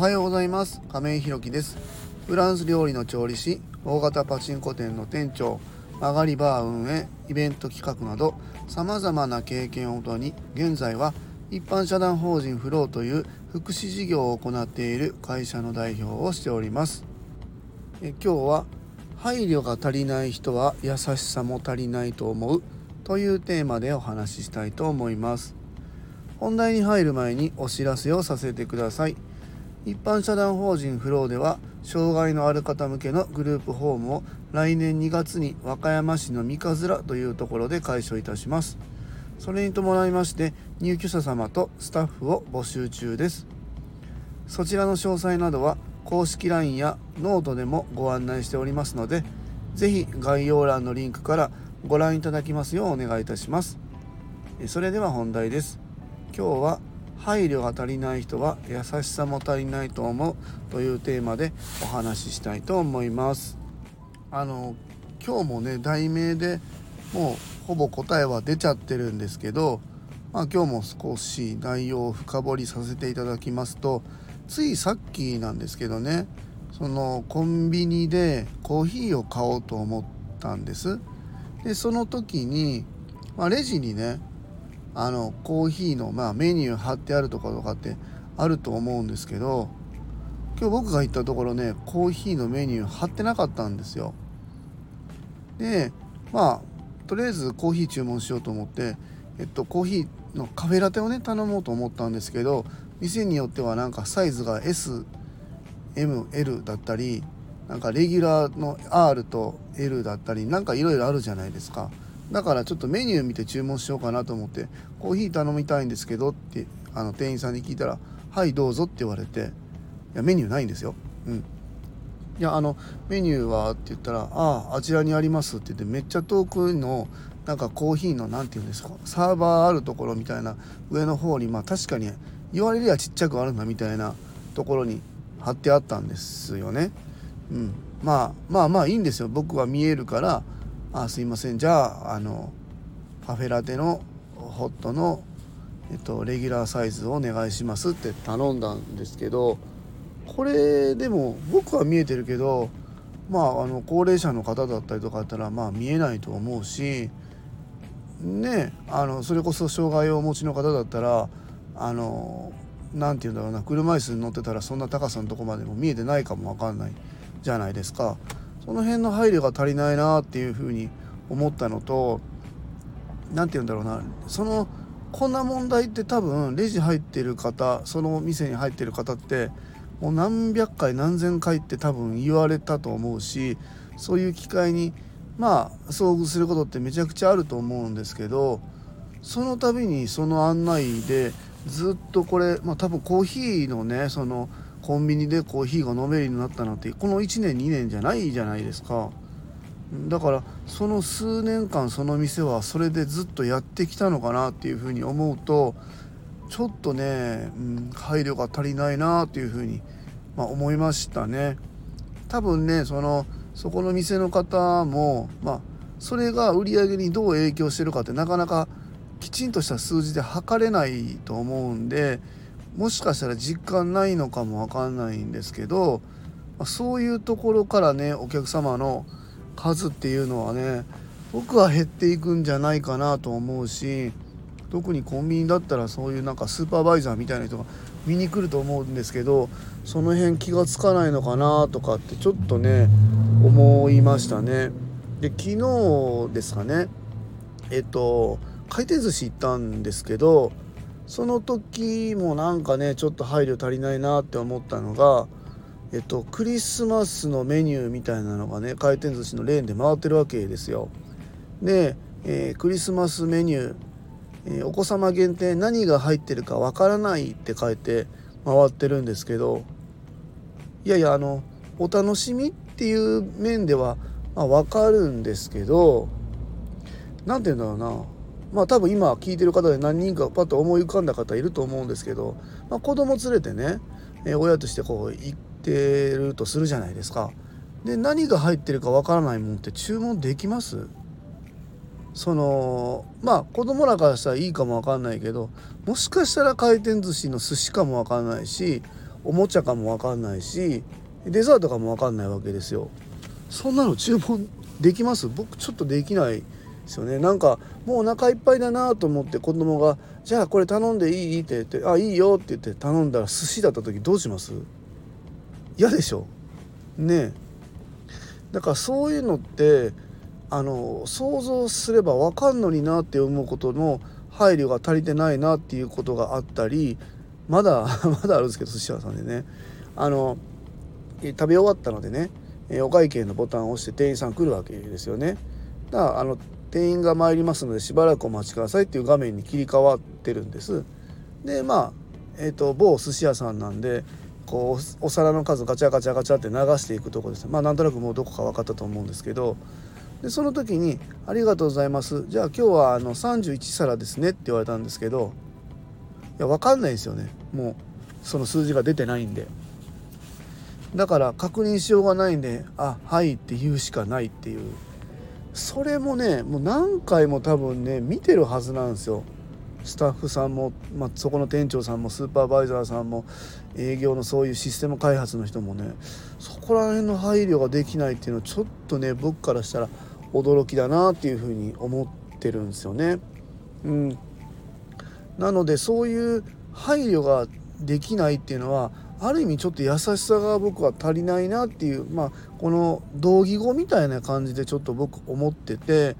はようございます。亀井ひろきです。フランス料理の調理師大型パチンコ店の店長曲がりバー運営イベント企画などさまざまな経験をもとに現在は一般社団法人フローという福祉事業を行っている会社の代表をしております。え今日は配慮が足りない人は優しさも足りないと思うというテーマでお話ししたいと思います。本題に入る前にお知らせをさせてください。一般社団法人フローでは障害のある方向けのグループホームを来年2月に和歌山市の三日面というところで開所いたします。それに伴いまして入居者様とスタッフを募集中です。そちらの詳細などは公式 LINE やノートでもご案内しておりますので是非概要欄のリンクからご覧いただきますようお願いいたします。それでは本題です。今日は配慮が足りない人は優しさも足りないと思うというテーマでお話ししたいと思います。あの今日もね題名でもうほぼ答えは出ちゃってるんですけど、まあ、今日も少し内容を深掘りさせていただきますとついさっきなんですけどねそのコンビニでコーヒーを買おうと思ったんです。でその時に、まあ、レジにねあのコーヒーの、まあ、メニュー貼ってあるとかとかってあると思うんですけど今日僕が行ったところねコーヒーのメニュー貼ってなかったんですよ。でまあとりあえずコーヒー注文しようと思って、えっと、コーヒーのカフェラテをね頼もうと思ったんですけど店によってはなんかサイズが SML だったりなんかレギュラーの R と L だったりなんかいろいろあるじゃないですか。だからちょっとメニュー見て注文しようかなと思ってコーヒー頼みたいんですけどってあの店員さんに聞いたら「はいどうぞ」って言われていやメニューないんですよ。うん。いやあのメニューはって言ったら「あああちらにあります」って言ってめっちゃ遠くのなんかコーヒーの何て言うんですかサーバーあるところみたいな上の方にまあ確かに言われりゃちっちゃくあるんだみたいなところに貼ってあったんですよね。うん、まあまあまあいいんですよ。僕は見えるから「あすいません。じゃああのカフェラテのホットの、えっと、レギュラーサイズをお願いします」って頼んだんですけどこれでも僕は見えてるけどまああの高齢者の方だったりとかだったらまあ見えないと思うしねあのそれこそ障害をお持ちの方だったらあの何て言うんだろうな車椅子に乗ってたらそんな高さのとこまでも見えてないかも分かんないじゃないですか。その辺の配慮が足りないなっていうふうに思ったのと何て言うんだろうな。そのこんな問題って多分レジ入ってる方その店に入ってる方ってもう何百回何千回って多分言われたと思うしそういう機会にまあ遭遇することってめちゃくちゃあると思うんですけどその度にその案内でずっとこれ、まあ、多分コーヒーのねそのコンビニでコーヒーが飲めるようになったなんてこの1年2年じゃないじゃないですかだからその数年間その店はそれでずっとやってきたのかなっていうふうに思うとちょっとね、うん、配慮が足りないなっていうふうに、まあ、思いましたね。多分ねそのそこの店の方も、まあ、それが売り上げにどう影響してるかってなかなかきちんとした数字で測れないと思うんでもしかしたら実感ないのかも分かんないんですけどそういうところからねお客様の数っていうのはね僕は減っていくんじゃないかなと思うし特にコンビニだったらそういうなんかスーパーバイザーみたいな人が見に来ると思うんですけどその辺気が付かないのかなとかってちょっとね思いましたね。で昨日ですかねえっと回転寿司行ったんですけどその時もなんかねちょっと配慮足りないなって思ったのがえっとクリスマスのメニューみたいなのがね回転寿司のレーンで回ってるわけですよ。で、えー、クリスマスメニューえー、お子様限定何が入ってるかわからないって書いて回ってるんですけどいやいやあのお楽しみっていう面では、まあ、分かるんですけど何て言うんだろうなまあ多分今聞いてる方で何人かパッと思い浮かんだ方いると思うんですけど、まあ、子供連れてね、えー、親としてこう行ってるとするじゃないですか。で何が入ってるかわからないもんって注文できます？そのまあ子供らからしたらいいかもわかんないけどもしかしたら回転寿司の寿司かもわかんないしおもちゃかも分かんないしデザートかも分かんないわけですよ。そんなの注文できます？僕ちょっとできない。ですよね。なんかもうお腹いっぱいだなと思って子供が「じゃあこれ頼んでいい?」って言って「あいいよ」って言って頼んだら寿司だった時どうします？嫌でしょ？ねだからそういうのってあの想像すれば分かんのになって思うことの配慮が足りてないなっていうことがあったりまだ まだあるんですけど寿司屋さんでね。あの食べ終わったのでねお会計のボタンを押して店員さん来るわけですよね。だからあの店員が参りますのでしばらくお待ちくださいっていう画面に切り替わってるんです。でまあ、えーと、某寿司屋さんなんでこうお皿の数ガチャガチャガチャって流していくとこです。まあなんとなくもうどこか分かったと思うんですけど。でその時に「ありがとうございます。じゃあ今日はあの31皿ですね」って言われたんですけどいや分かんないですよね。もうその数字が出てないんで。だから確認しようがないんで「あはい」って言うしかないっていう。それもねもう何回も多分ね見てるはずなんですよスタッフさんも、まあ、そこの店長さんもスーパーバイザーさんも営業のそういうシステム開発の人もねそこら辺の配慮ができないっていうのはちょっとね僕からしたら驚きだなっていうふうに思ってるんですよね。うん、なのでそういう配慮ができないっていうのはある意味ちょっと優しさが僕は足りないなっていうまあこの同義語みたいな感じでちょっと僕思ってて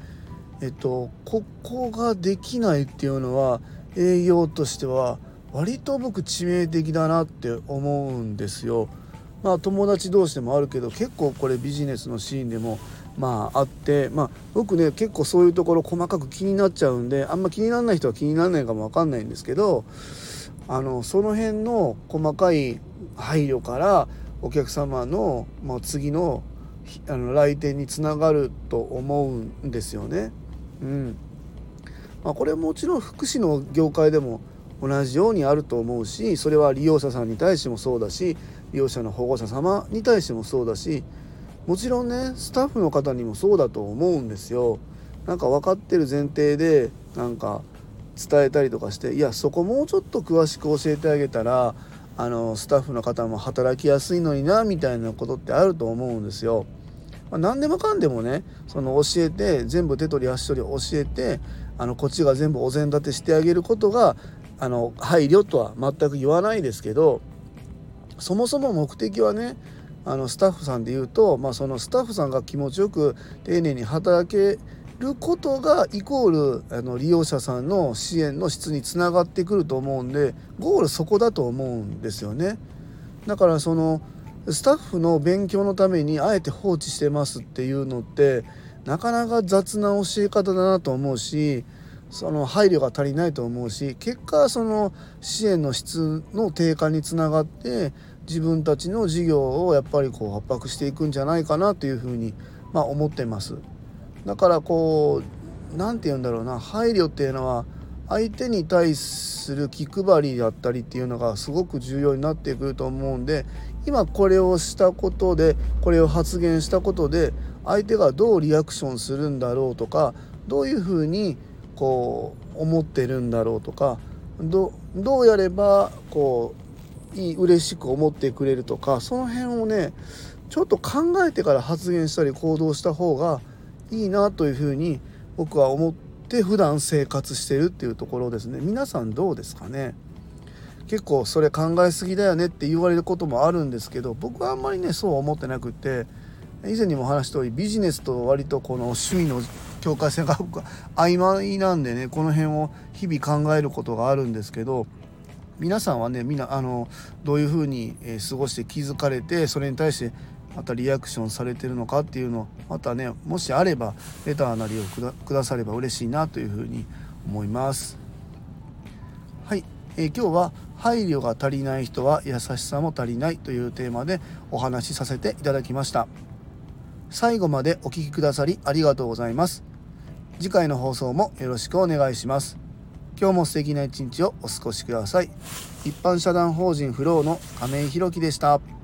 えっとここができないっていうのは営業としては割と僕致命的だなって思うんですよ。まあ友達同士でもあるけど結構これビジネスのシーンでもまああってまあ僕ね結構そういうところ細かく気になっちゃうんであんま気にならない人は気にならないかも分かんないんですけどあのその辺の細かい配慮からお客様の、まあ、次のあの来店につながると思うんですよね。うんまあ、これもちろん福祉の業界でも同じようにあると思うしそれは利用者さんに対してもそうだし利用者の保護者様に対してもそうだしもちろんねスタッフの方にもそうだと思うんですよ。なんか分かってる前提でなんか伝えたりとかしていやそこもうちょっと詳しく教えてあげたらあのスタッフの方も働きやすいのになみたいなことってあると思うんですよ。まあ、何でもかんでもねその教えて全部手取り足取り教えてあのこっちが全部お膳立てしてあげることがあの配慮とは全く言わないですけどそもそも目的はねあのスタッフさんで言うと、まあ、そのスタッフさんが気持ちよく丁寧に働けることがイコールあの利用者さんの支援の質につながってくると思うんでゴールそこだと思うんですよね。だからそのスタッフの勉強のためにあえて放置してますっていうのってなかなか雑な教え方だなと思うしその配慮が足りないと思うし結果その支援の質の低下につながって自分たちの事業をやっぱりこう圧迫していくんじゃないかなというふうにまあ思ってます。だからこう何て言うんだろうな配慮っていうのは相手に対する気配りだったりっていうのがすごく重要になってくると思うんで今これをしたことでこれを発言したことで相手がどうリアクションするんだろうとかどういうふうにこう思ってるんだろうとかどうやればこういい嬉しく思ってくれるとかその辺をねちょっと考えてから発言したり行動した方がいいなというふうに僕は思って普段生活してるっていうところですね。皆さんどうですかね。結構それ考えすぎだよねって言われることもあるんですけど僕はあんまりねそう思ってなくって以前にも話した通りビジネスと割とこの趣味の境界線が曖昧なんでねこの辺を日々考えることがあるんですけど皆さんはねみんなあのどういうふうに過ごして気づかれてそれに対してまたリアクションされてるのかっていうのまたねもしあればレターなりをくだされば嬉しいなというふうに思います。はい、えー、今日は配慮が足りない人は優しさも足りないというテーマでお話しさせていただきました。最後までお聴きくださりありがとうございます。次回の放送もよろしくお願いします。今日も素敵な一日をお過ごしください。一般社団法人フローの亀井宏樹でした。